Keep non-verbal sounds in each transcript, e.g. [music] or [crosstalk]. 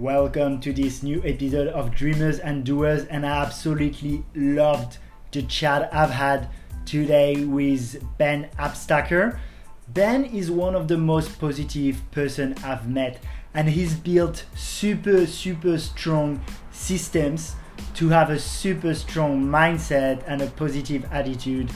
Welcome to this new episode of Dreamers and Doers, and I absolutely loved the chat I've had today with Ben Abstacker. Ben is one of the most positive person I've met, and he's built super super strong systems to have a super strong mindset and a positive attitude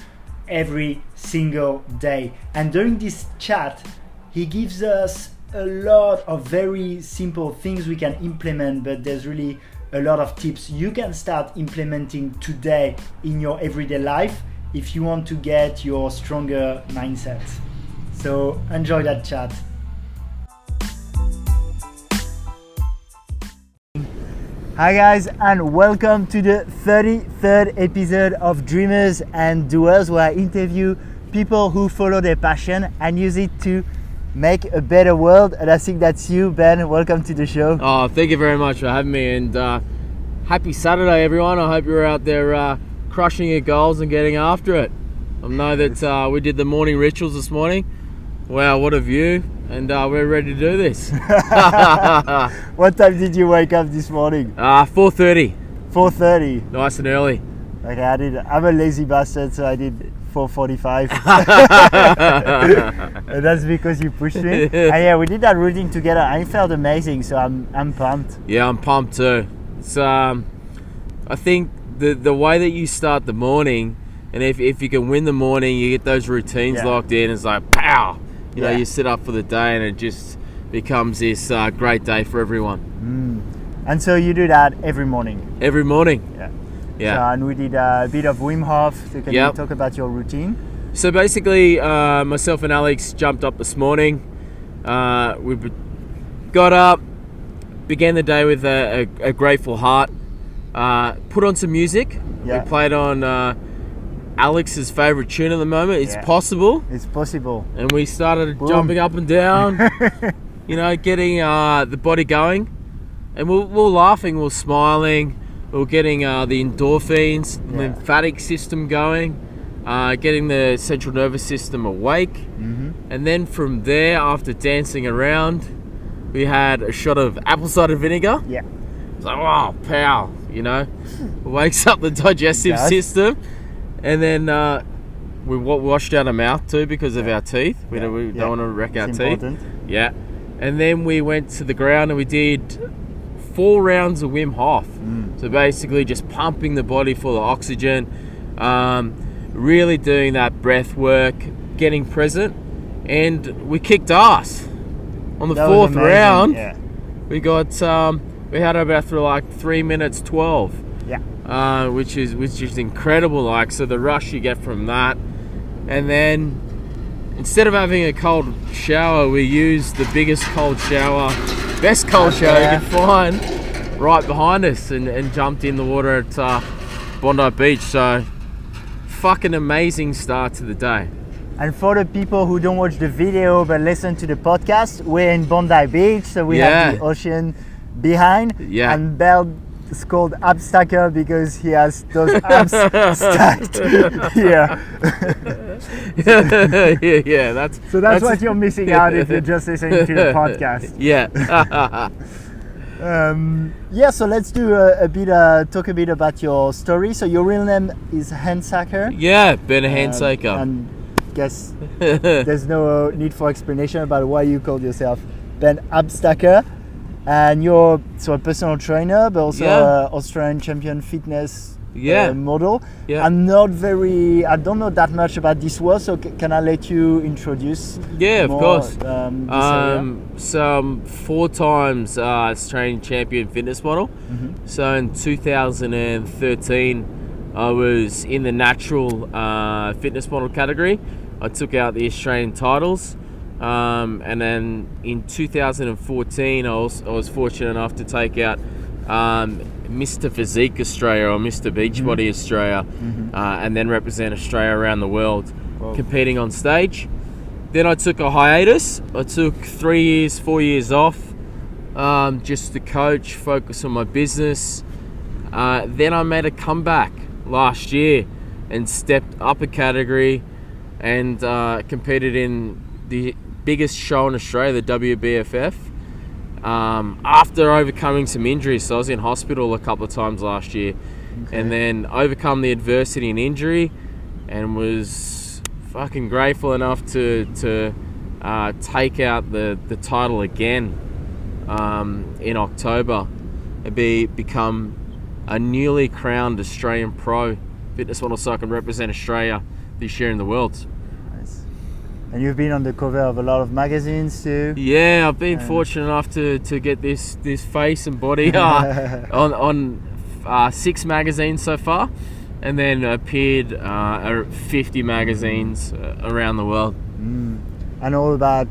every single day. And during this chat, he gives us a lot of very simple things we can implement, but there's really a lot of tips you can start implementing today in your everyday life if you want to get your stronger mindset. So enjoy that chat. Hi guys and welcome to the 33rd episode of Dreamers and Doers where I interview people who follow their passion and use it to make a better world. And I think that's you, Ben. Welcome to the show. Oh, thank you very much for having me, and uh, happy Saturday, everyone. I hope you're out there uh, crushing your goals and getting after it. I know that uh, we did the morning rituals this morning. Wow, what a view! And uh, we're ready to do this. [laughs] what time did you wake up this morning? Uh, 4:30. 4:30. Nice and early. Okay, I did. I'm a lazy bastard, so I did 4:45. [laughs] that's because you pushed me. and yeah, we did that routine together. I felt amazing, so I'm I'm pumped. Yeah, I'm pumped too. It's um, I think the the way that you start the morning, and if, if you can win the morning, you get those routines Yeah. locked in. It's like pow, you know, you sit up for the day, and it just becomes this uh, great day for everyone. And so you do that every morning. Every morning. Yeah. Yeah. So, and we did a bit of Wim Hof. So can Yep. you talk about your routine? So basically, uh, myself and Alex jumped up this morning. Uh, we got up, began the day with a, a, a grateful heart. Uh, put on some music. Yeah. We played on uh, Alex's favorite tune at the moment. It's Yeah. possible, It's possible. and we started Boom. jumping up and down. [laughs] you know, getting uh, the body going, and we we're, we we're laughing, we we're smiling, we're getting uh, the endorphins, Yeah. lymphatic system going, uh, getting the central nervous system awake, Mm-hmm. and then from there, after dancing around, we had a shot of apple cider vinegar. Yeah. It's like, wow, pow, you know, wakes up the digestive system, and then. Uh, we wa- washed down our mouth too because of Yeah. our teeth. We, Yeah. don't, we don't want to wreck our It's teeth. Yeah. And then we went to the ground and we did four rounds of Wim Hof. Mm. So basically just pumping the body full of oxygen, um, really doing that breath work, getting present. And we kicked ass. On the That fourth round, Yeah. we got, um, we had our breath for like three minutes 12 Yeah. uh, which is which is incredible. Like so, the rush you get from that, and then instead of having a cold shower, we used the biggest cold shower, best cold shower Yeah. you can find, right behind us, and, and jumped in the water at uh, Bondi Beach. So, fucking amazing start to the day. And for the people who don't watch the video but listen to the podcast, we're in Bondi Beach, so we Yeah. have the ocean behind. Yeah. And Ben is called Abstacker because he has those [laughs] abs stacked here. [laughs] yeah, yeah, that's So that's, what you're missing out if you're just listening to the podcast. [laughs] Yeah. Um, yeah, so let's do a, a bit, uh, talk a bit about your story. So your real name is Handsacker. yeah, Ben a Um, and guess there's no need for explanation about why you called yourself Ben Abstacker. And you're so a personal trainer, but also Yeah. Australian champion fitness Yeah. uh, model. Yeah. I'm not very, I don't know that much about this world, so c- can I let you introduce? Yeah, of course. Um? Um, so I'm four times uh, Australian champion fitness model. Mm-hmm. So in 2013, I was in the natural uh, fitness model category. I took out the Australian titles. Um, and then in 2014, I was, I was fortunate enough to take out um, Mr. Physique Australia or Mr. Beachbody Australia, uh, and then represent Australia around the world, Wow. competing on stage. Then I took a hiatus. I took three years, four years off, um, just to coach, focus on my business. Uh, then I made a comeback last year and stepped up a category and uh, competed in the biggest show in Australia, the WBFF. um, after overcoming some injuries. So I was in hospital a couple of times last year, Okay. and then overcome the adversity and injury, and was fucking grateful enough to to uh, take out the the title again um, in October and be become a newly crowned Australian pro fitness model, so I can represent Australia this year in the world. And you've been on the cover of a lot of magazines too. Yeah, I've been Um, fortunate enough to, to get this this face and body uh, [laughs] on on uh, six magazines so far, and then appeared uh, at 50 magazines uh, around the world. Mm. And all about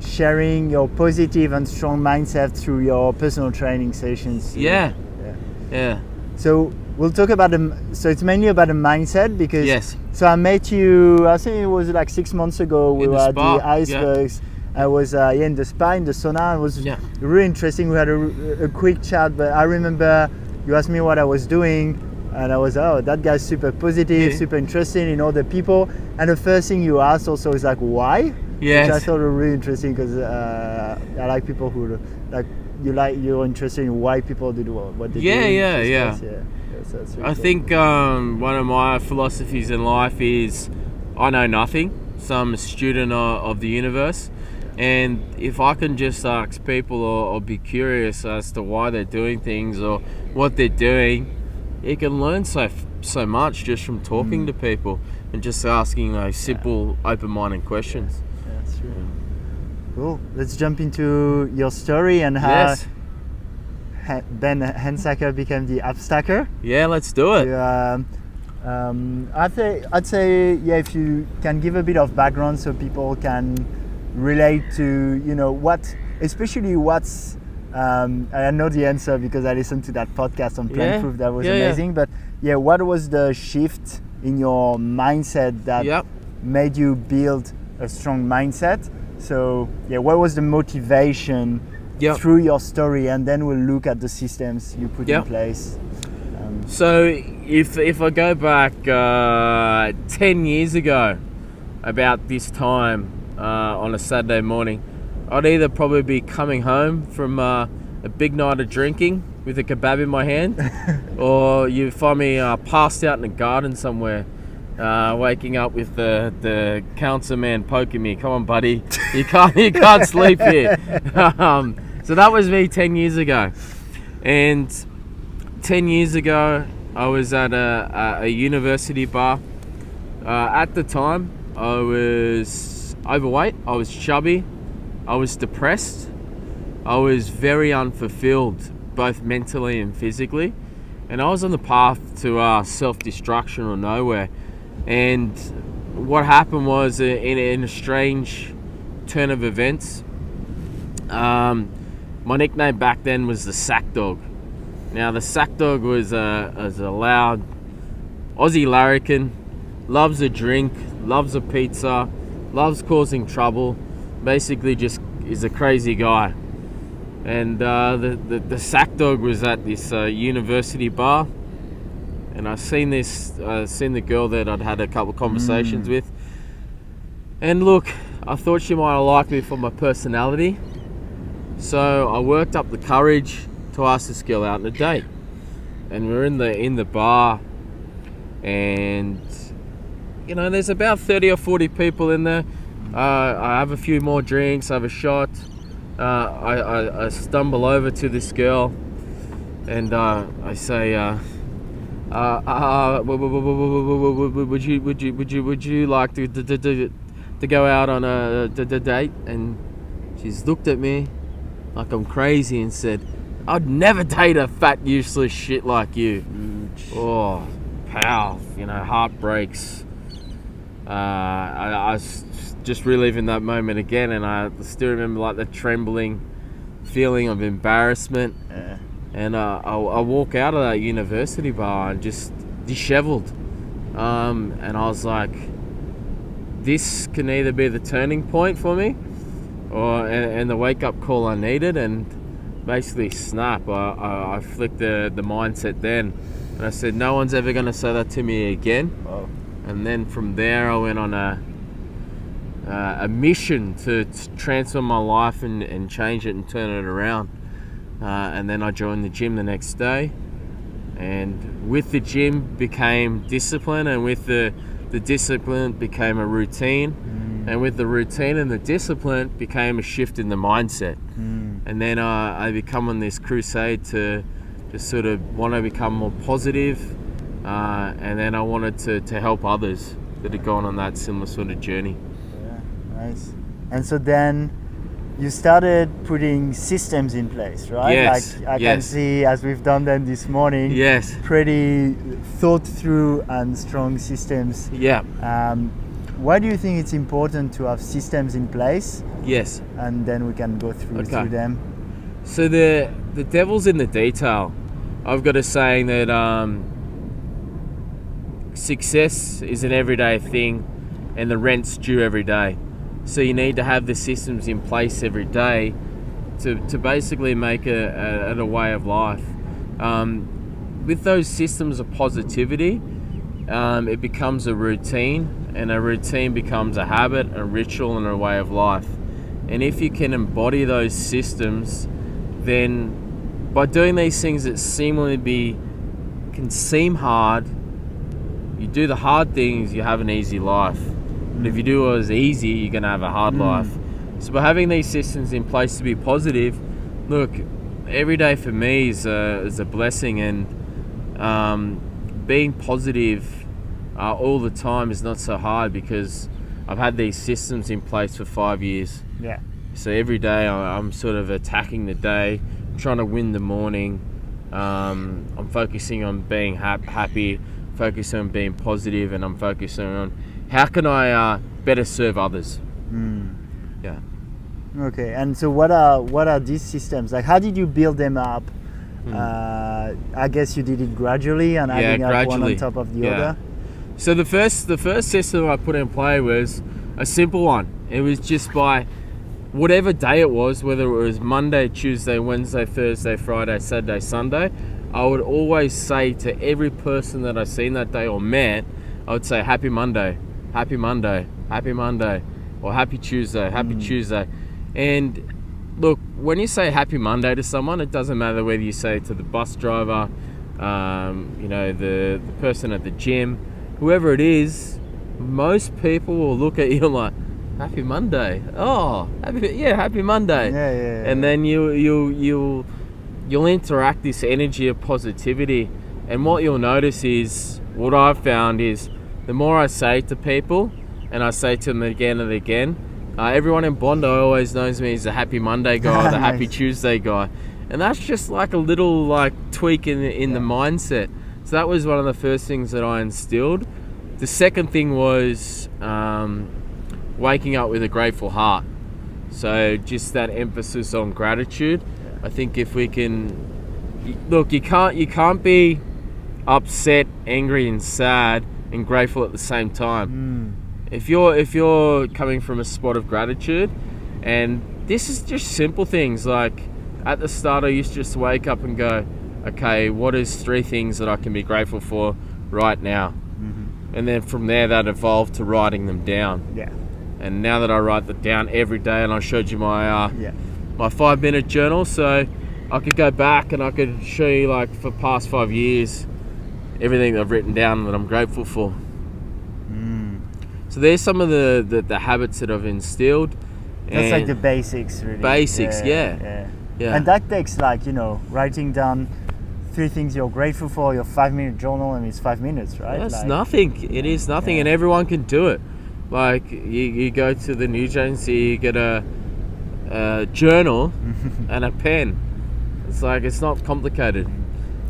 sharing your positive and strong mindset through your personal training sessions. Yeah, Yeah. yeah, So we'll talk about the. So it's mainly about the mindset because. yes, So I met you. I think it was like six months ago. We In the were at the icebergs. I was uh, yeah, in the spa in the sauna. It was Yeah. really interesting. We had a, a quick chat, but I remember you asked me what I was doing, and I was oh that guy's super positive, Yeah. super interested in other people. And the first thing you asked also is like why, which I yes, thought was really interesting because uh, I like people who like you like you're interested in why people do what they Yeah, do. yeah, yeah. yeah. That's I think um, one of my philosophies in life is I know nothing, so I'm a student of, of the universe. And if I can just ask people or, or be curious as to why they're doing things or what they're doing, you can learn so so much just from talking Mm. to people and just asking those simple, open-minded questions. Yeah, that's true. Cool. Let's jump into your story and how Yes. Ben Hensacker became the Abstacker. Yeah, let's do it. Um, um, I'd say, I'd say, yeah, if you can give a bit of background so people can relate to, you know, what, especially what's, um, I know the answer because I listened to that podcast on Plant Yeah. Proof. That was Yeah, yeah. amazing. But yeah, what was the shift in your mindset that Yep. made you build a strong mindset. So yeah, what was the motivation Yep. through your story, and then we'll look at the systems you put Yep. in place. Um, So if if I go back uh, ten years ago, about this time uh, on a Saturday morning, I'd either probably be coming home from uh, a big night of drinking with a kebab in my hand, [laughs] or you find me uh, passed out in a garden somewhere. Uh, waking up with the the council man poking me. Come on, buddy, you can't you can't sleep here. [laughs] um, so that was me ten years ago, and 10 years ago, I was at a, a, a university bar. Uh, at the time, I was overweight, I was chubby, I was depressed, I was very unfulfilled, both mentally and physically. And I was on the path to uh, self destruction or nowhere. And what happened was, uh, in, in a strange turn of events, um, my nickname back then was the Sack Dog. Now the sack dog was a, was a loud Aussie larrikin, loves a drink, loves a pizza, loves causing trouble. Basically, just is a crazy guy. And uh, the, the the sack dog was at this uh, university bar, and I seen this, uh, seen the girl that I'd had a couple of conversations with. And look, I thought she might have liked me for my personality, so I worked up the courage to ask this girl out on a date. And we're in the in the bar and you know there's about 30 or 40 people in there. Uh, I have a few more drinks, I have a shot. Uh, I, I, I stumble over to this girl and uh, I say uh, uh, would you would you would you would you like to, to, to, to go out on a date and she's looked at me like I'm crazy and said I'd never date a fat useless shit like you oh pal you know heartbreaks. uh, I, I was just reliving that moment again and I still remember like the trembling feeling of embarrassment yeah. and uh, I, I walk out of that university bar and just disheveled. Um, and I was like, this can either be the turning point for me, or and, and the wake up call I needed. And basically, snap! I, I, I flicked the the mindset then, and I said, no one's ever going to say that to me again. Wow. And then from there, I went on a uh, a mission to, to transform my life and, and change it and turn it around. Uh, and then I joined the gym the next day, and with the gym became discipline, and with the the discipline became a routine, and with the routine and the discipline became a shift in the mindset. And then uh, I become on this crusade to just sort of want to become more positive, uh, and then I wanted to, to help others that had gone on that similar sort of journey. Yeah, nice. And so then you started putting systems in place, right? Yes, Like I can see as we've done them this morning. Yes. Pretty thought through and strong systems. Yeah. Um, why do you think it's important to have systems in place? Yes. And then we can go through, Okay. through them. So the the devil's in the detail. I've got a saying that um, success is an everyday thing, and the rent's due every day. So you need to have the systems in place every day to, to basically make a, a, a way of life. Um, with those systems of positivity, um, it becomes a routine, and a routine becomes a habit, a ritual, and a way of life. And if you can embody those systems, then by doing these things that seemingly be can seem hard, you do the hard things, you have an easy life. But if you do what is easy, you're gonna have a hard life. So by having these systems in place to be positive, look, every day for me is a, is a blessing, and um, being positive uh, all the time is not so hard because I've had these systems in place for five years. Yeah. So every day I'm sort of attacking the day, trying to win the morning. Um, I'm focusing on being hap- happy, focusing on being positive, and I'm focusing on how can I uh, better serve others. Yeah. Okay. And so what are what are these systems? Like how did you build them up? Hmm. Uh, I guess you did it gradually and Yeah, adding up one on top of the Yeah. other. So the first the first system I put in play was a simple one. It was just by whatever day it was, whether it was Monday, Tuesday, Wednesday, Thursday, Friday, Saturday, Sunday, I would always say to every person that I seen that day or met, I would say Happy Monday, Happy Monday, Happy Monday, or Happy Tuesday, Happy Tuesday. And look, when you say Happy Monday to someone, it doesn't matter whether you say it to the bus driver, um, you know, the, the person at the gym, whoever it is, most people will look at you [laughs] like, Happy Monday. Oh, happy, yeah, Happy Monday. Yeah, yeah, yeah. And then you you you you'll interact this energy of positivity, and what you'll notice is what I've found is the more I say to people, and I say to them again and again, uh, everyone in Bondi always knows me as the Happy Monday [laughs] guy, or the [laughs] Happy Tuesday guy, and that's just like a little like tweak in the, in the mindset. So that was one of the first things that I instilled. The second thing was um, waking up with a grateful heart. So just that emphasis on gratitude. I think if we can look, you can't you can't be upset, angry, and sad and grateful at the same time. If you're if you're coming from a spot of gratitude, and this is just simple things like at the start I used to just wake up and go, okay, what is three things that I can be grateful for right now? And then from there that evolved to writing them down. Yeah. And now that I write that down every day, and I showed you my uh, Yeah. my five minute journal, so I could go back and I could show you like for past five years everything I've written down that I'm grateful for. So there's some of the, the, the habits that I've instilled. That's like the basics, really. Basics, yeah. yeah. yeah. And that takes like you know writing down three things you're grateful for. Your five minute journal, and it's five minutes, right? That's Like, nothing. It is nothing, Yeah. and everyone can do it. Like you, you go to the news agency, you get a, a journal [laughs] and a pen. It's like it's not complicated,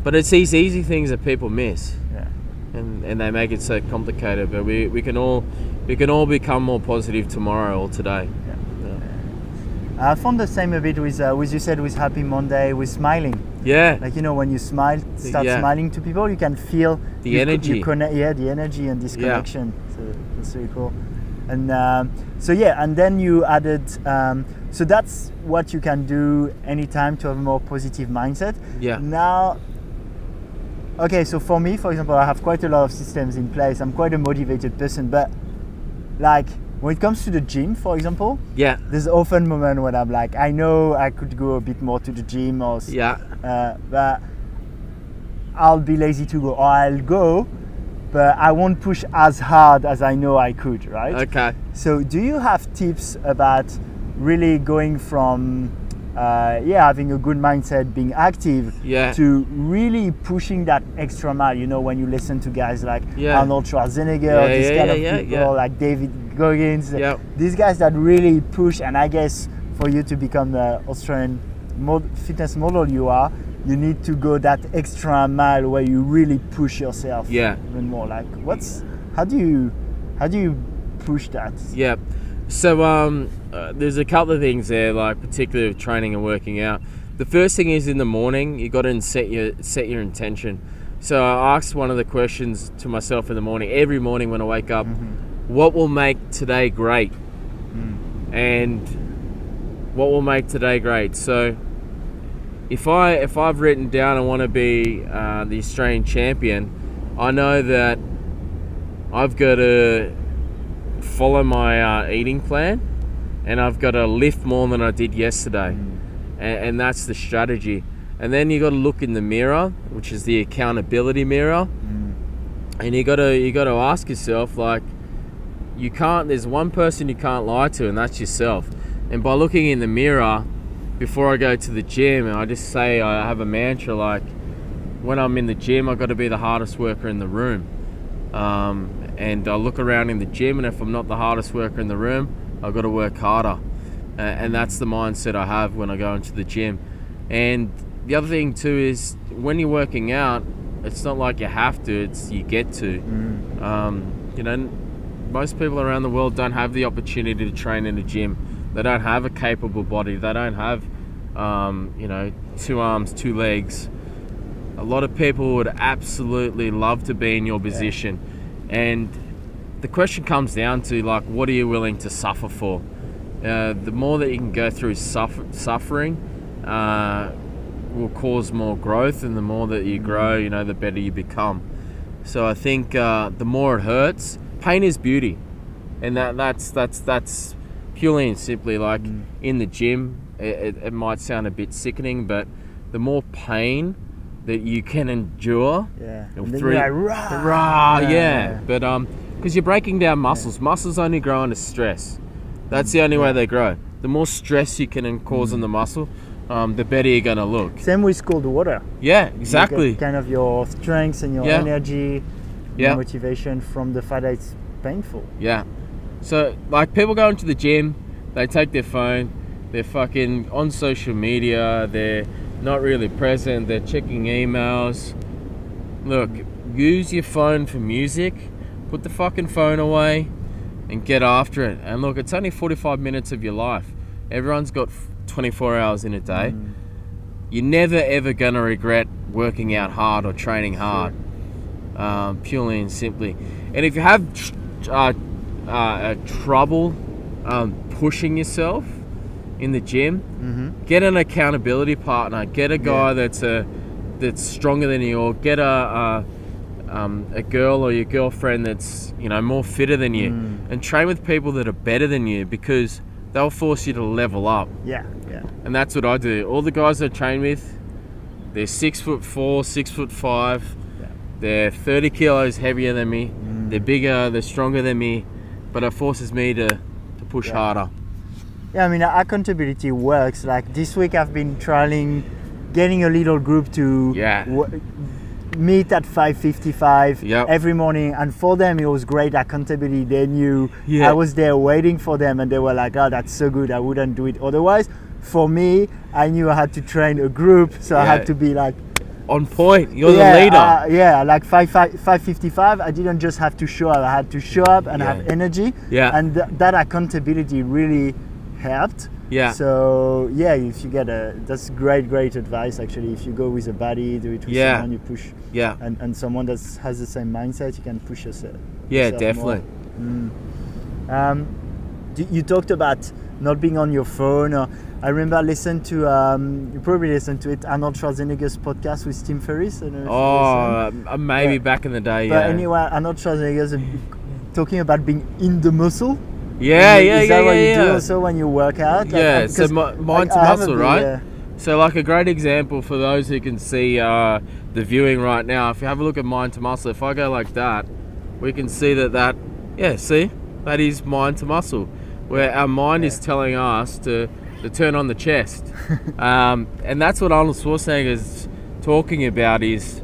but it's these easy things that people miss, Yeah. and, and they make it so complicated. But we, we can all we can all become more positive tomorrow or today. I found the same a bit with uh, with you said with Happy Monday with smiling. Yeah, Like you know when you smile, start Yeah. smiling to people, you can feel The you, energy. You connect, yeah, the energy and this Yeah. connection. So that's really cool. And um, so yeah, and then you added. Um, so that's what you can do anytime to have a more positive mindset. Yeah. Now. Okay, so for me, for example, I have quite a lot of systems in place. I'm quite a motivated person, but like when it comes to the gym, for example, Yeah. there's often moment when I'm like, I know I could go a bit more to the gym or, Yeah. uh, but I'll be lazy to go, or I'll go, but I won't push as hard as I know I could, right? Okay. So, do you have tips about really going from, uh, yeah, having a good mindset, being active, Yeah. to really pushing that extra mile? You know, when you listen to guys like Yeah. Arnold Schwarzenegger, Yeah, these yeah, kind yeah, of yeah, people, like David Goggins, Yep. these guys that really push, and I guess for you to become the Australian mod- fitness model you are, you need to go that extra mile where you really push yourself Yeah. even more. Like, what's how do you how do you push that? Yeah. So um, uh, there's a couple of things there, like particularly with training and working out. The first thing is in the morning, you got to set your set your intention. So I asked one of the questions to myself in the morning, every morning when I wake up, what will make today great, and what will make today great. So if I if I've written down I want to be uh, the Australian champion, I know that I've got to follow my uh, eating plan, and I've got to lift more than I did yesterday, and, and that's the strategy. And then you got to look in the mirror, which is the accountability mirror, and you got to you got to ask yourself like, you can't. There's one person you can't lie to, and that's yourself. And by looking in the mirror before I go to the gym, and I just say I have a mantra like, when I'm in the gym, i've got to be the hardest worker in the room. Um, and I look around in the gym, and if I'm not the hardest worker in the room, I've got to work harder. Uh, and that's the mindset I have when I go into the gym. And the other thing too is when you're working out, it's not like you have to; it's you get to. Um, you know, most people around the world don't have the opportunity to train in a gym. They don't have a capable body. They don't have, um, you know, two arms, two legs. A lot of people would absolutely love to be in your position. And the question comes down to like, what are you willing to suffer for? Uh, the more that you can go through suffer- suffering uh, will cause more growth, and the more that you grow, you know, the better you become. So I think uh, the more it hurts, pain is beauty, and that that's that's that's purely and simply like in the gym. It, it, it might sound a bit sickening, but the more pain that you can endure, Yeah. Or And then three- like, "Rah!" Rah, yeah. Yeah. But um, because you're breaking down muscles. Muscles only grow under stress. That's the only way they grow. The more stress you can cause on the muscle, um, the better you're gonna look. Same with cold water. Yeah, exactly. kind of your strength and your Yeah. energy, Yeah. motivation from the fact that it's painful. Yeah. So like people go into the gym, they take their phone, they're fucking on social media, they're not really present, they're checking emails. Look, use your phone for music, put the fucking phone away and get after it. And look, it's only 45 minutes of your life. Everyone's got 24 hours in a day. Mm. You're never ever gonna regret working out hard or training hard um, purely and simply. And if you have uh, uh, uh, trouble um, pushing yourself in the gym, Mm-hmm. get an accountability partner. Get a guy that's a that's stronger than you, or get a a, um, a girl or your girlfriend that's you know more fitter than you, and train with people that are better than you because they'll force you to level up. Yeah, yeah. And that's what I do. All the guys I train with, they're six foot four, six foot five. Yeah. They're 30 kilos heavier than me. Mm. They're bigger, they're stronger than me, but it forces me to, to push Yeah. harder. Yeah, I mean, accountability works. Like this week, I've been trialing getting a little group to Yeah. w- meet at 5:55 Yep. every morning, and for them it was great accountability. They knew Yeah. I was there waiting for them, and they were like, "Oh, that's so good. I wouldn't do it otherwise." For me, I knew I had to train a group, so I had to be like, On point, you're yeah, the leader. uh, yeah, like 5, 5, 555, I didn't just have to show up, I had to show up and Yeah. have energy. Yeah. And th- that accountability really helped. Yeah. So, yeah, if you get a, that's great, great advice actually. If you go with a buddy, do it with Yeah. someone you push, yeah, and, and someone that has the same mindset, you can push yourself. yeah, yourself definitely. more. Um, you talked about not being on your phone. Or I remember I listened to, um, you probably listened to it, Arnold Schwarzenegger's podcast with Tim Ferriss. I don't know if you listened. Oh, uh, maybe Yeah. back in the day, yeah. But yeah. anyway, Arnold Schwarzenegger's uh, talking about being in the muscle. Yeah, Is- yeah, is yeah, that what you do also when you work out? Like, Yeah, uh, so because, mi- mind like, to muscle, right? yeah. So, like a great example for those who can see uh, the viewing right now, if you have a look at mind to muscle, if I go like that, we can see that that, yeah, see, that is mind to muscle, where our mind is telling us to, to turn on the chest. [laughs] um, and that's what Arnold Schwarzenegger is talking about is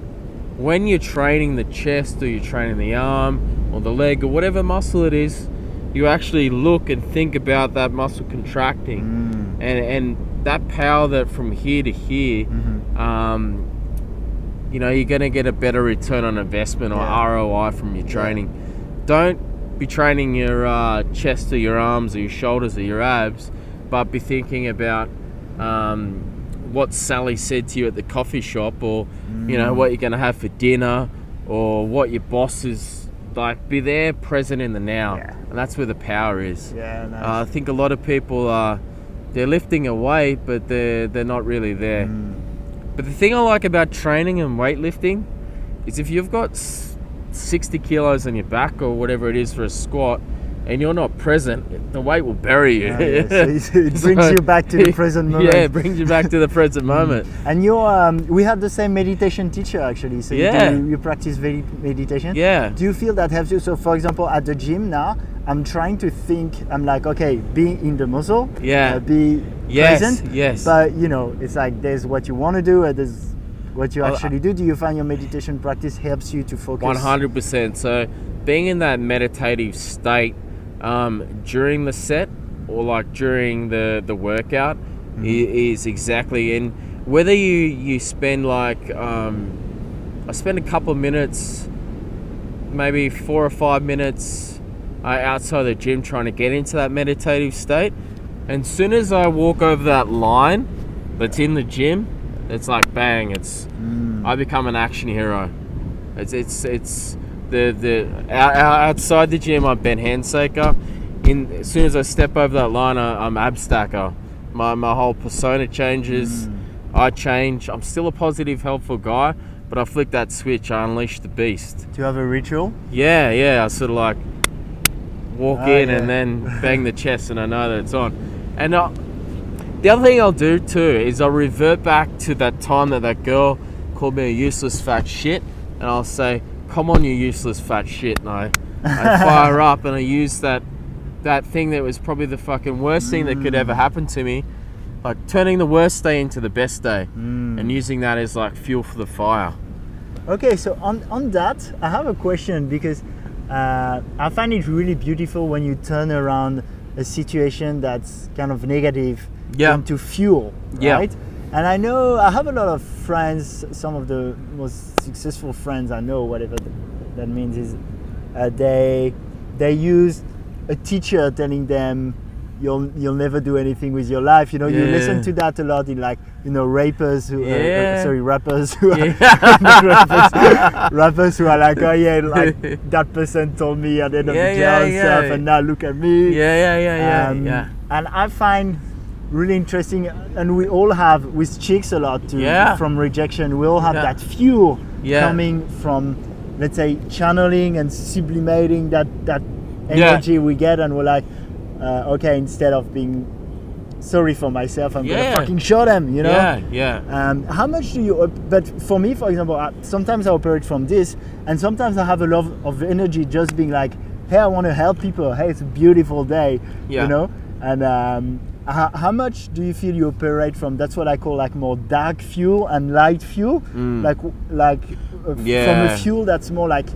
when you're training the chest or you're training the arm or the leg or whatever muscle it is, you actually look and think about that muscle contracting Mm. and and that power that from here to here, Mhm. um, you know, you're gonna get a better return on investment or Yeah. ROI from your training. Don't be training your uh, chest or your arms or your shoulders or your abs, but be thinking about um, what Sally said to you at the coffee shop, or you know Mm. what you're gonna have for dinner, or what your boss is like. Be there, present in the now, Yeah. and that's where the power is. Yeah, nice. Uh, I think a lot of people are they're lifting a weight, but they're they're not really there. Mm. But the thing I like about training and weightlifting is if you've got 60 kilos on your back or whatever it is for a squat, and you're not present, the weight will bury you. Yeah, yeah, so [laughs] [laughs] it- brings you back to the present moment. Yeah, it brings you back to the present moment. And you, um, we had the same meditation teacher actually. So Yeah. you, do, you practice very meditation. Yeah. Do you feel that helps you? So, for example, at the gym now, I'm trying to think. I'm like, okay, be in the muscle. Yeah. Uh, be Yes, present. yes. But you know, it's like there's what you want to do, and there's what you actually do. Do you find your meditation practice helps you to focus? 100%. So being in that meditative state um, during the set or like during the, the workout Mm-hmm. is exactly and whether you you spend like um, I spend a couple of minutes maybe four or five minutes uh, outside the gym trying to get into that meditative state and as soon as I walk over that line that's in the gym it's like bang it's Mm. I become an action hero. It's it's it's the the out, out- outside the gym I'm Ben Handsaker. In as soon as I step over that line, I, I'm Abstacker. My my whole persona changes. I change. I'm still a positive, helpful guy, but I flick that switch. I unleash the beast. Do you have a ritual? Yeah, yeah. I sort of like walk Ah, in yeah. and then bang the [laughs] chest, and I know that it's on. And I, the other thing I'll do too is I'll revert back to that time that that girl called me a useless fat shit, and I'll say, "Come on, you useless fat shit," and I, I [laughs] fire up and I use that that thing that was probably the fucking worst thing that could ever happen to me, like turning the worst day into the best day, Mm. and using that as like fuel for the fire. Okay, so on, on that, I have a question because uh, I find it really beautiful when you turn around a situation that's kind of negative Yeah. into fuel, Yeah. right? And I know I have a lot of friends, some of the most successful friends I know, whatever that means is uh, they they use a teacher telling them you'll you'll never do anything with your life. You know, you listen to that a lot in like you know rappers who uh, uh, Yeah. sorry rappers who are [laughs] rappers, rappers who are like oh yeah like [laughs] that person told me at the end of Yeah, the yeah, yeah. stuff and now look at me. Yeah, yeah, yeah, yeah, Um, yeah. And I find really interesting, and we all have with chicks a lot too. Yeah. From rejection, we all have that fuel Yeah. coming from, let's say, channeling and sublimating that that energy we get, and we're like, uh, okay, instead of being sorry for myself, I'm Yeah. gonna fucking show them. You know. Yeah, yeah. Um, how much do you? But for me, for example, I, sometimes I operate from this, and sometimes I have a lot of energy just being like, "Hey, I want to help people. Hey, it's a beautiful day." Yeah. You know. And um, how, how much do you feel you operate from? That's what I call like more dark fuel and light fuel, Mm. like like uh, from Yeah. a fuel that's more like.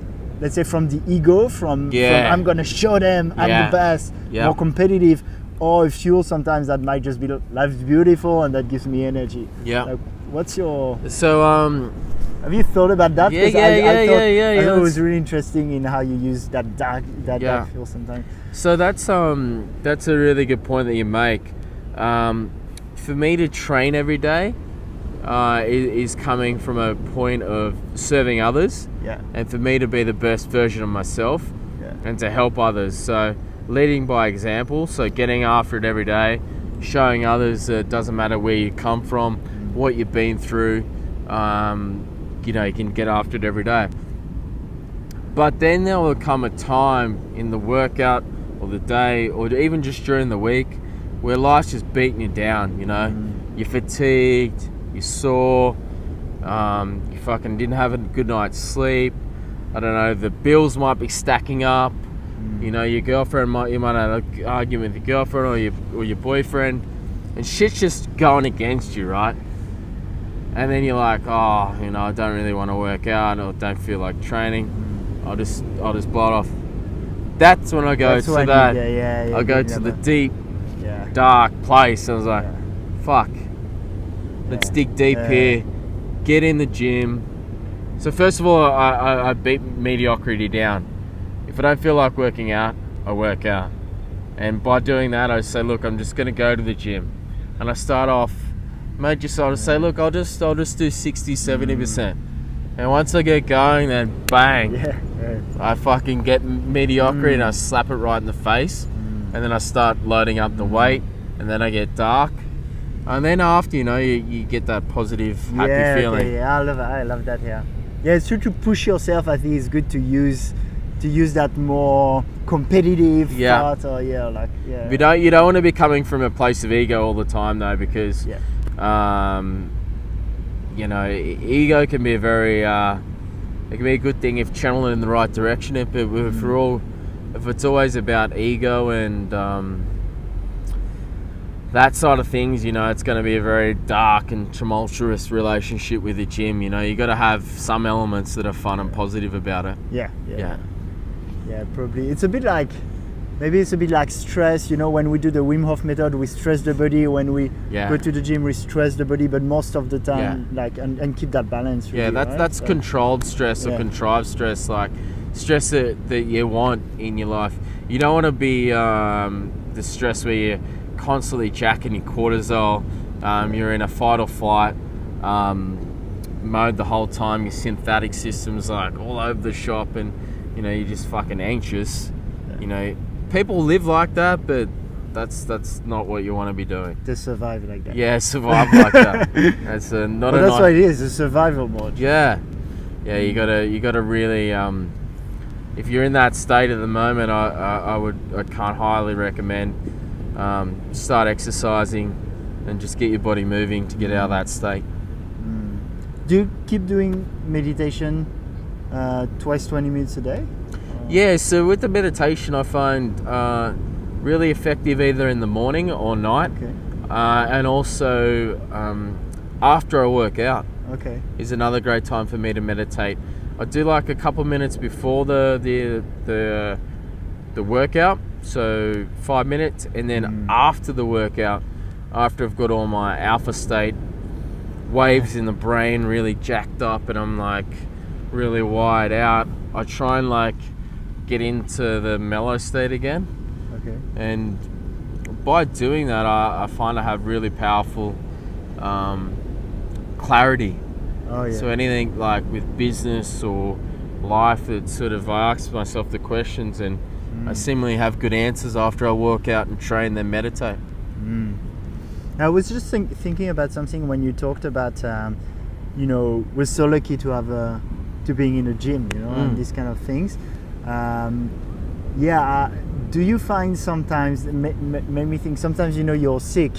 Let's say from the ego, from, from Yeah. I'm gonna show them I'm Yeah. the best, Yeah. more competitive, or fuel sometimes that might just be life's beautiful and that gives me energy. Yeah. Like, what's your? So um, Have you thought about that? Yeah, yeah, I, I yeah, thought, yeah, yeah, I thought it was really interesting in how you use that dark, that Yeah. dark feel sometimes. So that's um that's a really good point that you make. Um, for me to train every day uh, is, is coming from a point of serving others, Yeah, and for me to be the best version of myself, yeah, and to help others. So leading by example. So getting after it every day, showing others that it doesn't matter where you come from, what you've been through. Um, you know, you can get after it every day. But then there will come a time in the workout or the day or even just during the week where life's just beating you down, you know. Mm. You're fatigued, you're sore, um, you fucking didn't have a good night's sleep. I don't know, the bills might be stacking up. Mm. You know, your girlfriend might you might have an argument with your girlfriend or your or your boyfriend, and shit's just going against you, right? And then you're like, oh, you know, I don't really want to work out or don't feel like training. I'll just I'll just blow it off. That's when I go That's to that. yeah, yeah, yeah, I go to the deep, dark place. And I was like, fuck. Let's dig deep here. Get in the gym. So first of all, I, I, I beat mediocrity down. If I don't feel like working out, I work out. And by doing that, I say, look, I'm just going to go to the gym, and I start off. I'll just say, look, I'll just I'll just do 60, 70 percent. And once I get going, then bang, Yeah, yeah. I fucking get mediocrity and Mm. I slap it right in the face. Mm. And then I start loading up the weight, and then I get dark. And then after, you know, you, you get that positive, happy yeah, feeling. Yeah, I love it. I love that. Yeah, yeah. It's true to push yourself. I think it's good to use to use that more competitive Yeah. part. Or yeah, like yeah. You don't you don't want to be coming from a place of ego all the time though, because Yeah. um, you know ego can be a very uh, it can be a good thing if channeled in the right direction. If, if Mm. we're all if it's always about ego and um, that side of things, you know, it's going to be a very dark and tumultuous relationship with the gym. You know, you got to have some elements that are fun and positive about it. Yeah, yeah, Yeah. Yeah. Probably it's a bit like maybe it's a bit like stress. You know, when we do the Wim Hof method, we stress the body. When we Yeah. go to the gym, we stress the body. But most of the time, like and, and keep that balance. Really, Yeah, that's right? that's So- controlled stress or Yeah. contrived stress, like stress that, that you want in your life. You don't want to be um, the stress where you're constantly jacking your cortisol. Um, you're in a fight or flight um, mode the whole time. Your sympathetic system's like all over the shop, and you know you're just fucking anxious. You know, people live like that, but that's that's not what you want to be doing. to survive like that. Yeah, survive like that. [laughs] That's a, not But a that's nice- what it is. A survival mode. yeah, yeah. You gotta you gotta really um, if you're in that state at the moment, I, I, I would I can't highly recommend um, start exercising and just get your body moving to get out of that state. Mm. Do you keep doing meditation uh, twice 20 minutes a day? Yeah. So with the meditation, I find uh, really effective either in the morning or night, Okay. uh, and also um, after I work out. Okay. is another great time for me to meditate. I do like a couple minutes before the the the the workout, so five minutes, and then Mm. after the workout, after I've got all my alpha state waves in the brain really jacked up, and I'm like really wide out. I try and like get into the mellow state again, Okay. and by doing that, I, I find I have really powerful um, clarity. Oh yeah. So anything like with business or life that sort of I ask myself the questions and I Mm. seemingly have good answers after I work out and train then meditate. Mm. I was just think, thinking about something when you talked about, um, you know, we're so lucky to have a, to being in a gym, you know, and Mm. these kind of things. Um, yeah. Uh, do you find sometimes ma- ma- made me think sometimes you know you're sick,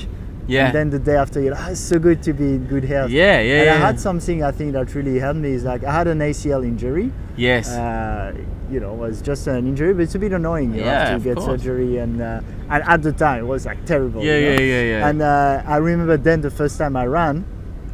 Yeah. and then the day after you're like, "Ah, it's so good to be in good health. yeah, yeah, and yeah. I had something I think that really helped me is like I had an ACL injury. yes. Uh, you know, it was just an injury, but it's a bit annoying. You Yeah, have to of get course. surgery, and uh, and at the time it was like terrible. yeah, you know? yeah, yeah, yeah. And uh, I remember then the first time I ran.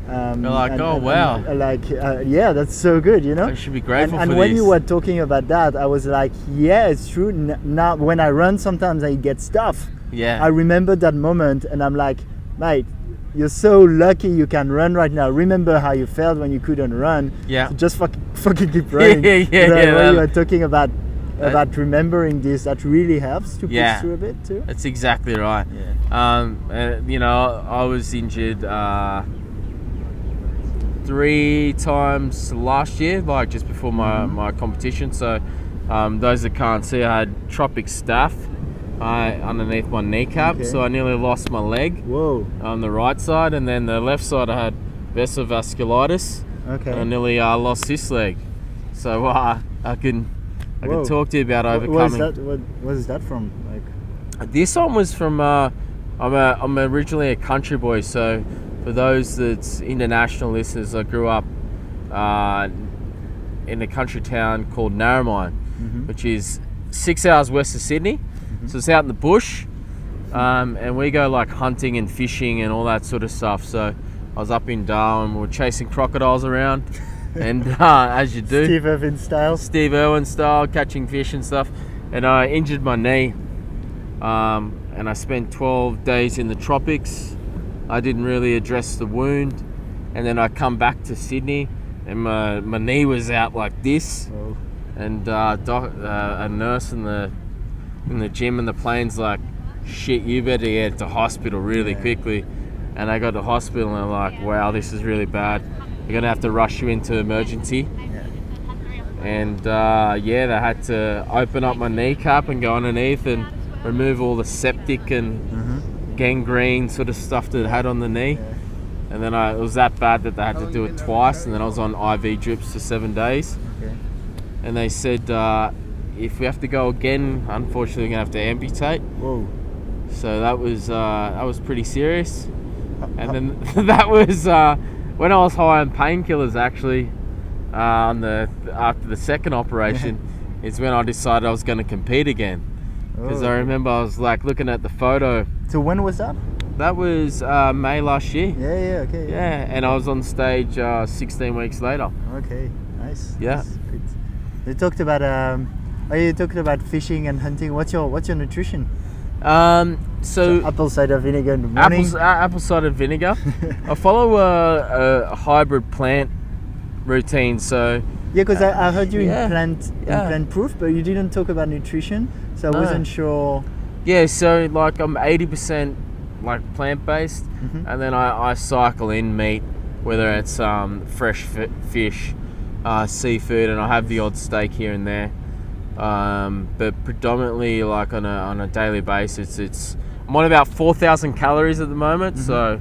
Um, You're like, and- "Oh, and- wow." and, uh, like, uh, yeah, that's so good, you know. I should be And, grateful and when this. you were talking about that, I was like, yeah, it's true. Now, when I run, sometimes I get stuff. yeah. I remember that moment, and I'm like, mate, you're so lucky you can run right now. Remember how you felt when you couldn't run. Yeah. So [laughs] just fuck, fucking keep [laughs] running. Yeah, yeah, yeah, that- you were talking about that- about remembering this, that really helps to Yeah. push through a bit too. That's exactly right. Yeah. Um, uh, you know, I was injured uh, three times last year, like just before my, Mhm. my competition. So, um, those that can't see, I had tropic staph uh, underneath my kneecap, Okay. so I nearly lost my leg Whoa. on the right side, and then the left side I had vasovasculitis, Okay. and I nearly uh, lost this leg. So uh, I can I Whoa. can talk to you about What overcoming. was that? What was that from? Like. This one was from. Uh, I'm a, I'm originally a country boy, so for those that's international listeners, I grew up uh, in a country town called Narromine, Mhm. which is six hours west of Sydney. So it's out in the bush, um, and we go like hunting and fishing and all that sort of stuff. So I was up in Darwin, we were chasing crocodiles around, [laughs] and uh, as you do, Steve Irwin style. Steve Irwin style, catching fish and stuff. And I injured my knee, um, and I spent 12 days in the tropics. I didn't really address the wound, and then I come back to Sydney, and my, my knee was out like this. Oh. And uh, doc, uh, a nurse in the in the gym and the plane's like, "Shit, you better get to hospital really Yeah. quickly." And I got to hospital, and they're like, "Wow, this is really bad. You're gonna have to rush you into emergency." Yeah. and uh, yeah, they had to open up my kneecap and go underneath and remove all the septic and Mhm. Gangrene sort of stuff that it had on the knee. Yeah. And then I, it was that bad that they had to do it twice, and then I was on IV drips for seven days. Okay. And they said uh, if we have to go again, unfortunately, we're gonna have to amputate. Whoa. So that was uh, that was pretty serious. And then [laughs] that was uh, when I was high on painkillers actually. Uh, on the after the second operation, [laughs] is when I decided I was going to compete again. Because Oh. I remember I was like looking at the photo. So when was that? That was uh, May last year. Yeah, yeah, okay. Yeah, and I was on stage uh, 16 weeks later. Okay, nice. Yeah. nice. You talked about um, oh, you talking about fishing and hunting. What's your what's your nutrition? Um, so apple cider vinegar in the morning. apple, uh, apple cider vinegar. [laughs] I follow a, a hybrid plant routine. So yeah, because I, I heard you yeah, in plant yeah. in plant proof, but you didn't talk about nutrition, so I No. wasn't sure. yeah, so like I'm 80% like plant based, Mhm. and then I, I cycle in meat, whether it's um, fresh fi- fish, uh, seafood, and I have the odd steak here and there. Um, but predominantly, like on a on a daily basis, it's I'm on about 4,000 calories at the moment. So,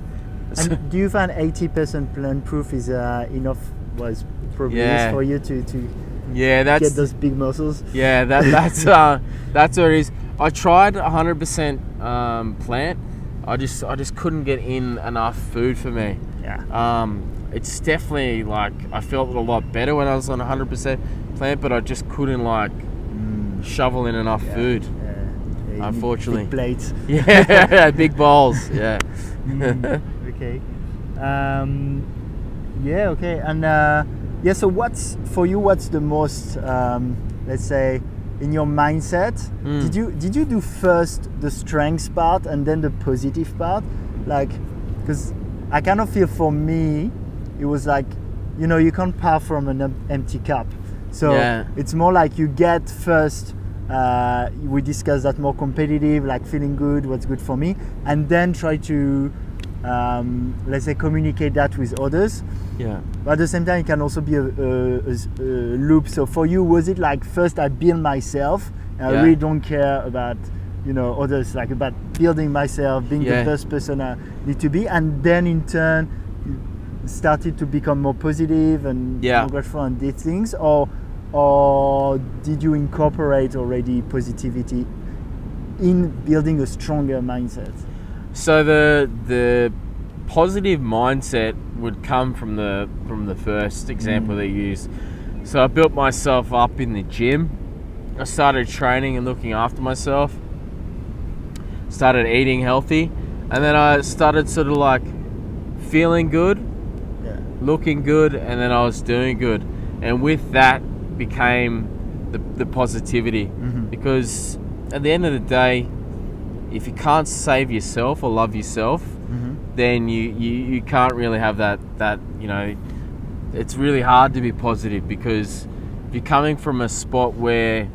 And do you find eighty percent plant proof is uh, enough? Was probably Yeah. for you to to yeah, that's get those big muscles. Yeah, that, [laughs] that's uh, that's what it is. I tried 100% um, plant. I just I just couldn't get in enough food for me. Yeah. Um, it's definitely like I felt a lot better when I was on 100% plant, but I just couldn't like Mm, shovel in enough yeah, food. yeah, yeah, Unfortunately. big plates. [laughs] Yeah, [laughs] big balls. Yeah. Mm, okay. Um, yeah. Okay. And uh, yeah. So what's for you? What's the most? Um, let's say in your mindset. Mm. Did you did you do first the strength part and then the positive part? Like, because I kind of feel for me, it was like, you know, you can't pour from an empty cup. So Yeah. it's more like you get first. Uh, we discuss that more competitive, like feeling good, what's good for me, and then try to, um, let's say, communicate that with others. yeah. But at the same time, it can also be a loop. So for you, was it like first I build myself, and I really don't care about you know others, like about building myself, being Yeah. the best person I need to be, and then in turn started to become more positive and Yeah. more grateful and did things, or or did you incorporate already positivity in building a stronger mindset? So the the positive mindset would come from the from the first example Mm. they used. So I built myself up in the gym. I started training and looking after myself. Started eating healthy, and then I started sort of like feeling good, Yeah. looking good, and then I was doing good. And with that became the, the positivity Mhm. because at the end of the day, if you can't save yourself or love yourself, Mhm. then you, you, you can't really have that, that, you know, it's really hard to be positive because if you're coming from a spot where,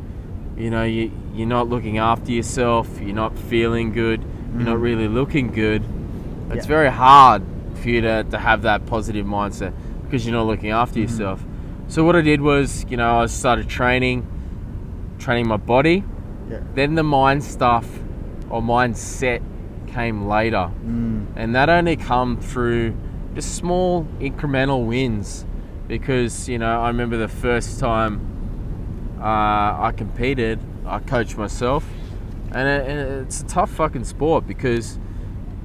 you know, you, you're not looking after yourself, you're not feeling good, you're not Mhm. really looking good, it's Yeah. very hard for you to, to have that positive mindset because you're not looking after Mm-hmm. yourself. So what I did was, you know, I started training, training my body, Yeah. then the mind stuff or mindset came later. Mm. And that only come through just small incremental wins. Because, you know, I remember the first time uh, I competed, I coached myself. and, it, and it's a tough fucking sport because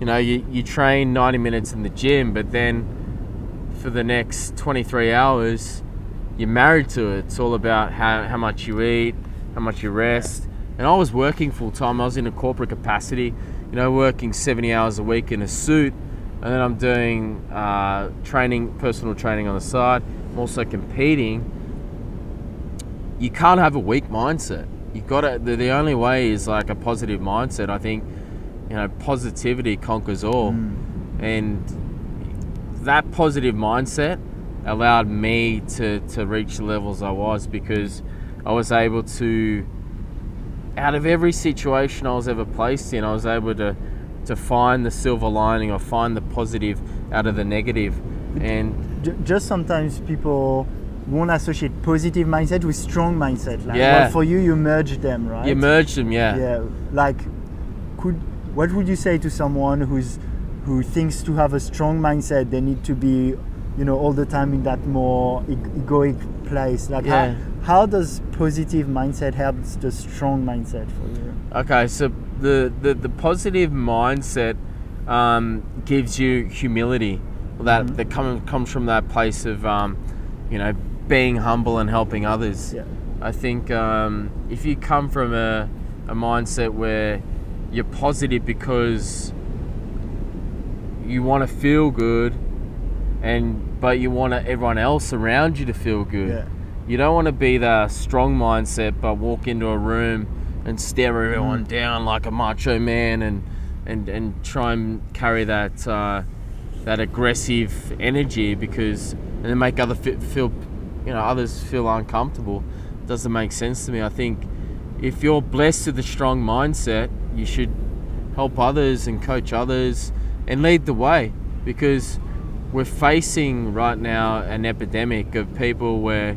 you know you, you train 90 minutes in the gym, but then for the next 23 hours you're married to it. It's all about how, how much you eat, how much you rest. And I was working full time. I was in a corporate capacity, you know, working 70 hours a week in a suit, and then I'm doing uh, training, personal training on the side. I'm also competing. You can't have a weak mindset. You got to. The, the only way is like a positive mindset. I think, you know, positivity conquers all, and that positive mindset allowed me to, to reach the levels I was because I was able to, out of every situation I was ever placed in, I was able to, to find the silver lining or find the positive out of the negative. And just sometimes people won't associate positive mindset with strong mindset. Like, Yeah. well, for you, you merge them, right? you merge them, yeah. yeah like could what would you say to someone who's who thinks to have a strong mindset they need to be you know all the time in that more egoic place like Yeah. how, how does positive mindset help the strong mindset for you Okay, so the, the, the positive mindset um, gives you humility. That Mhm. that come, comes from that place of um, you know being humble and helping others. yeah I think um, if you come from a, a mindset where you're positive because you want to feel good, and but you want everyone else around you to feel good. yeah You don't want to be the strong mindset, but walk into a room and stare everyone Mm. down like a macho man, and and and try and carry that uh, that aggressive energy because and then make other feel you know others feel uncomfortable. Doesn't make sense to me. I think if you're blessed with a strong mindset, you should help others and coach others and lead the way because we're facing right now an epidemic of people where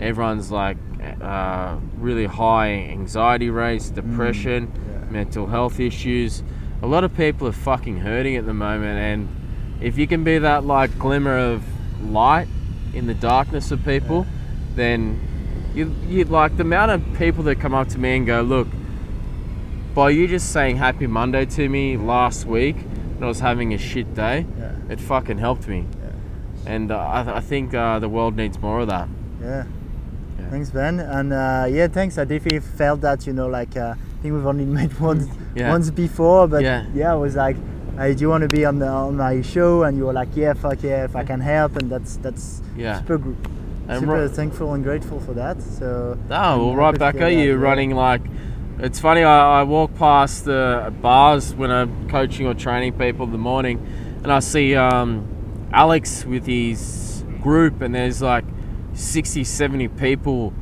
everyone's like uh, really high anxiety rates, depression, yeah. mental health issues. A lot of people are fucking hurting at the moment, and if you can be that like glimmer of light in the darkness of people, then you you like the amount of people that come up to me and go, look, by you just saying Happy Monday to me last week, and I was having a shit day, yeah it fucking helped me, yeah and uh, I, I think uh, the world needs more of that. yeah Yeah. thanks ben and uh, yeah thanks i definitely felt that you know like uh, i think we've only [laughs] met once once before but Yeah. yeah, I was like hey, do you want to be on the on my show and you were like yeah fuck yeah if i can help and that's that's Yeah. super gr- And super thankful and grateful for that so Oh, well, right back at you, running like. It's funny. I, I walk past the bars when I'm coaching or training people in the morning, and I see um, Alex with his group, and there's like 60, 70 people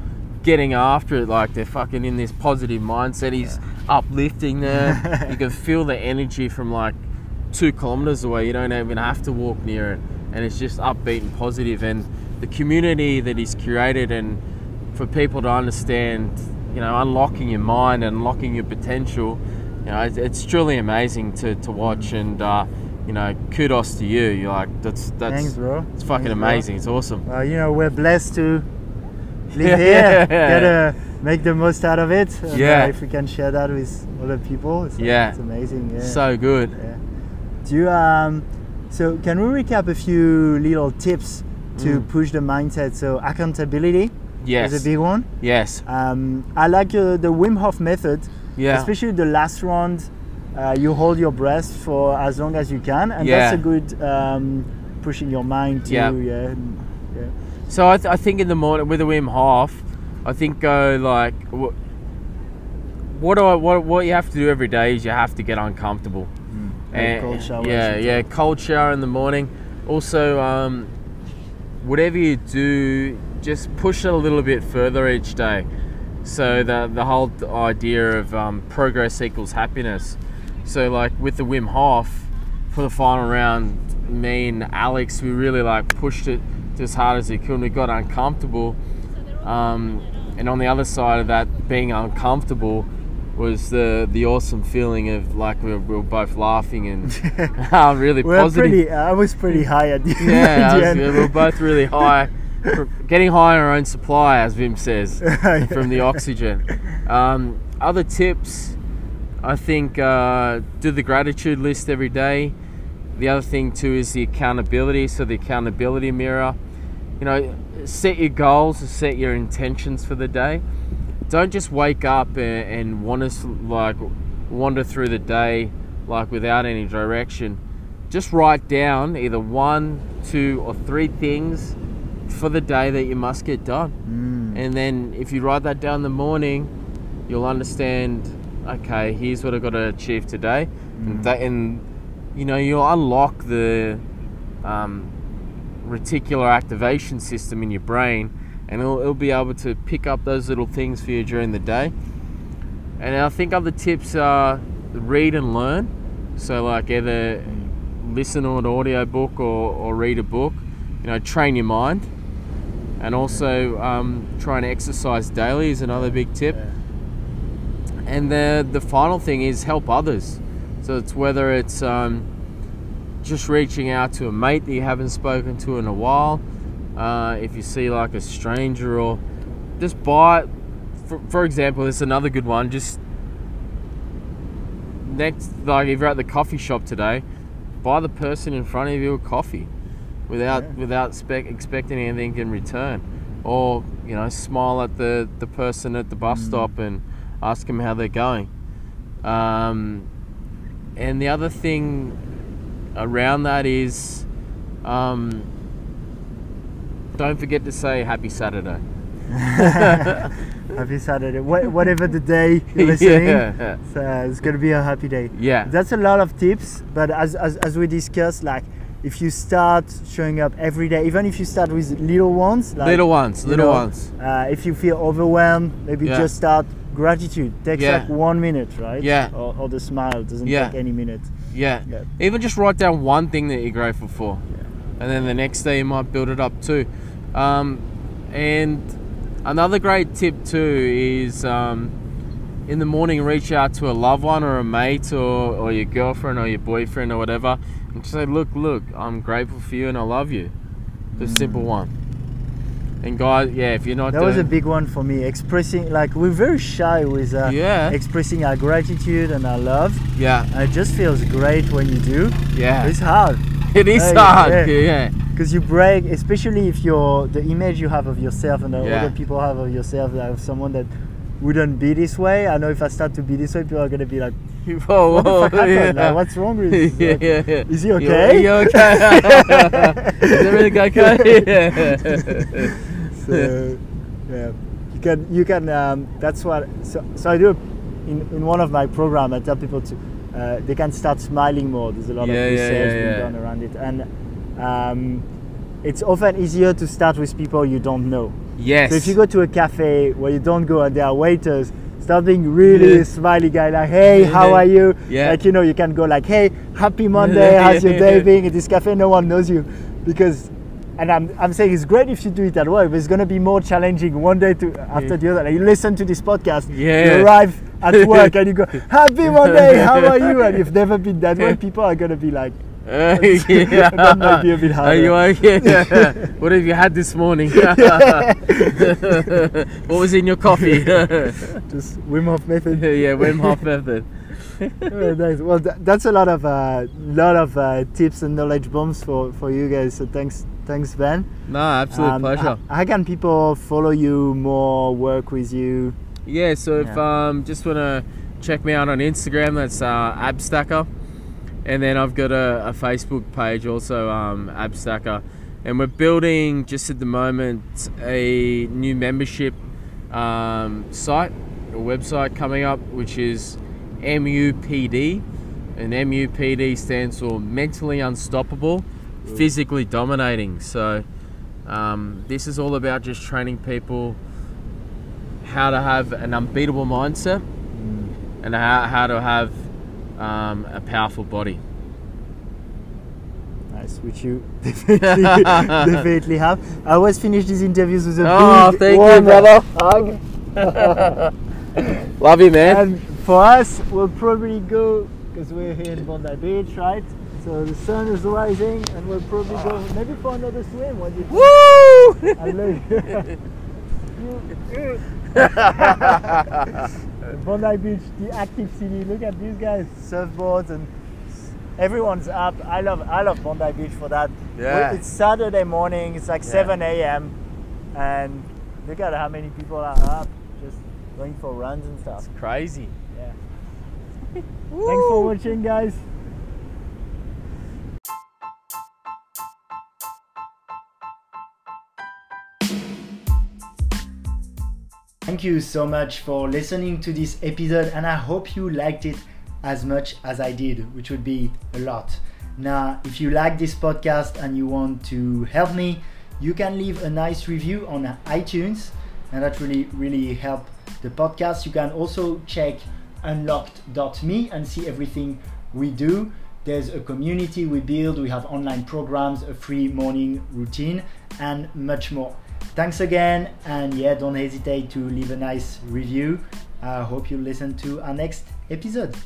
getting after it. Like they're fucking in this positive mindset. He's uplifting there. [laughs] you can feel the energy from like two kilometers away. You don't even have to walk near it, and it's just upbeat and positive. And the community that he's curated, and for people to understand, you know, unlocking your mind and unlocking your potential, you know, it's, it's truly amazing to, to watch. And uh, you know, kudos to you. You're like that's that's thanks bro it's fucking Thanks, bro. amazing. It's awesome. well you know we're blessed to [laughs] live Yeah. here gotta make the most out of it and, uh, Yeah. if we can share that with other people it's, Yeah. it's amazing yeah So good. Yeah. Do you um so can we recap a few little tips to Mm. push the mindset? So accountability Yes. is a big one. Yes. Um, I like uh, the Wim Hof method, Yeah. especially the last round. Uh, you hold your breath for as long as you can, and Yeah. that's a good um, pushing your mind to Yeah. yeah, yeah. So I, th- I think in the morning with the Wim Hof, I think go like what, what do I what what you have to do every day is you have to get uncomfortable. And- cold showers yeah, yeah, cold shower in the morning. Also, um, whatever you do, just push it a little bit further each day. So the the whole idea of um, progress equals happiness. So like with the Wim Hof for the final round, me and Alex, we really like pushed it as hard as we could. and We got uncomfortable, um, and on the other side of that, being uncomfortable was the the awesome feeling of like we were, we were both laughing and [laughs] [laughs] uh, really We're positive. pretty. I was pretty high at the, [laughs] end. Yeah, the was- end. we were both really high. Getting high on our own supply, as Wim says, [laughs] from the oxygen. Um, other tips, I think uh, do the gratitude list every day. The other thing too is the accountability. So the accountability mirror. You know, set your goals, set your intentions for the day. Don't just wake up and, and want to like wander through the day like without any direction. Just write down either one, two, or three things for the day that you must get done. Mm. And then if you write that down in the morning, you'll understand. Okay, here's what I've got to achieve today, and that, and you know you'll unlock the um, reticular activation system in your brain, and it'll, it'll be able to pick up those little things for you during the day. And I think other tips are read and learn. So like either listen to an audio book or, or read a book. You know, train your mind. And also um, try and exercise daily is another big tip. And the the final thing is help others. So it's whether it's um, just reaching out to a mate that you haven't spoken to in a while. Uh, if you see like a stranger or just buy for, for example, this another good one. Just next, like if you're at the coffee shop today, buy the person in front of you a coffee, without Yeah. without spec- expecting anything in return, or you know, smile at the the person at the bus Mm. stop and ask them how they're going. Um, and the other thing around that is, um, don't forget to say Happy Saturday. [laughs] happy Saturday. Wha- Whatever the day you're [laughs] listening, yeah. it's, uh, it's gonna be a happy day. Yeah. That's a lot of tips, but as, as, as we discussed, like if you start showing up every day, even if you start with little ones, like little ones, little know, ones. Uh, if you feel overwhelmed, maybe Yeah. just start gratitude. Takes Yeah. like one minute, right? Yeah. Or, or the smile doesn't Yeah. take any minute. Yeah. Yeah. Even just write down one thing that you're grateful for, and then the next day you might build it up too. Um, and another great tip too is um, in the morning reach out to a loved one or a mate or, or your girlfriend or your boyfriend or whatever, and just say, "Look, look, I'm grateful for you and I love you." Just simple one. And guys, yeah, if you're not That was a big one for me. Expressing, like, we're very shy with uh, Yeah. expressing our gratitude and our love. yeah, And it just feels great when you do. yeah, It's hard [laughs] it is Hey, hard. yeah. yeah. because you break, especially if you're the image you have of yourself and the Yeah. other people have of yourself, like of someone that wouldn't be this way. I know if I start to be this way, people are gonna be like, [laughs] Whoa, "What whoa, fuck yeah. Like, what's wrong with [laughs] you?" yeah, yeah, yeah. Is he okay? You okay? [laughs] Is everything okay? Yeah. so yeah you can you can um, that's what so, so i do in, in one of my program i tell people to uh, they can start smiling more there's a lot Yeah, of research being done around it and um, it's often easier to start with people you don't know yes. so if you go to a cafe where you don't go and there are waiters start being really Yeah. smiley guy like hey how are you Yeah. like you know you can go like hey happy monday [laughs] how's your day being at this cafe no one knows you because and I'm, I'm saying it's great if you do it at work but it's going to be more challenging one day to after the other like you listen to this podcast Yeah. you arrive at work [laughs] and you go happy monday how are you and [laughs] you've never been that way people are going to be like Uh, yeah. [laughs] That might be a bit Are you harder. okay? [laughs] [laughs] what have you had this morning? what was in your coffee? just Wim Hof method yeah, Wim Hof method. Oh, nice. Well, tha- that's a lot of uh, lot of uh, tips and knowledge bombs for, for you guys. So thanks, thanks, Ben. No, absolute Um, pleasure. h- How can people follow you more, work with you? Yeah, so if Yeah. um just wanna check me out on Instagram, that's uh, Abstacker, and then I've got a, a Facebook page also, um, Abstacker, and we're building just at the moment a new membership um, site, a website coming up, which is MUPD, and MUPD stands for Mentally Unstoppable, Physically Dominating. So um, this is all about just training people how to have an unbeatable mindset and how, how to have um, a powerful body. Nice, which you [laughs] definitely, definitely have. I always finish these interviews with a Oh, big thank you, warm brother. hug. [laughs] Love you, man. And for us, we'll probably go because we're here in Bondi Beach, right? So the sun is rising, and we'll probably go maybe for another swim. What do you think? Woo! I love you. [laughs] You- Bondi Beach, the active city. Look at these guys, surfboards and everyone's up. I love I love Bondi Beach for that. Yeah. It's Saturday morning. It's like Yeah. 7 a.m. and look at how many people are up, just going for runs and stuff. It's crazy. Yeah. [laughs] Thanks for watching, guys. Thank you so much for listening to this episode, and I hope you liked it as much as I did, which would be a lot. Now, if you like this podcast and you want to help me, you can leave a nice review on iTunes, and that really, really help the podcast. You can also check unlocked.me and see everything we do. There's a community we build, we have online programs, a free morning routine, and much more. Thanks again, and yeah, don't hesitate to leave a nice review. I hope you listen to our next episode.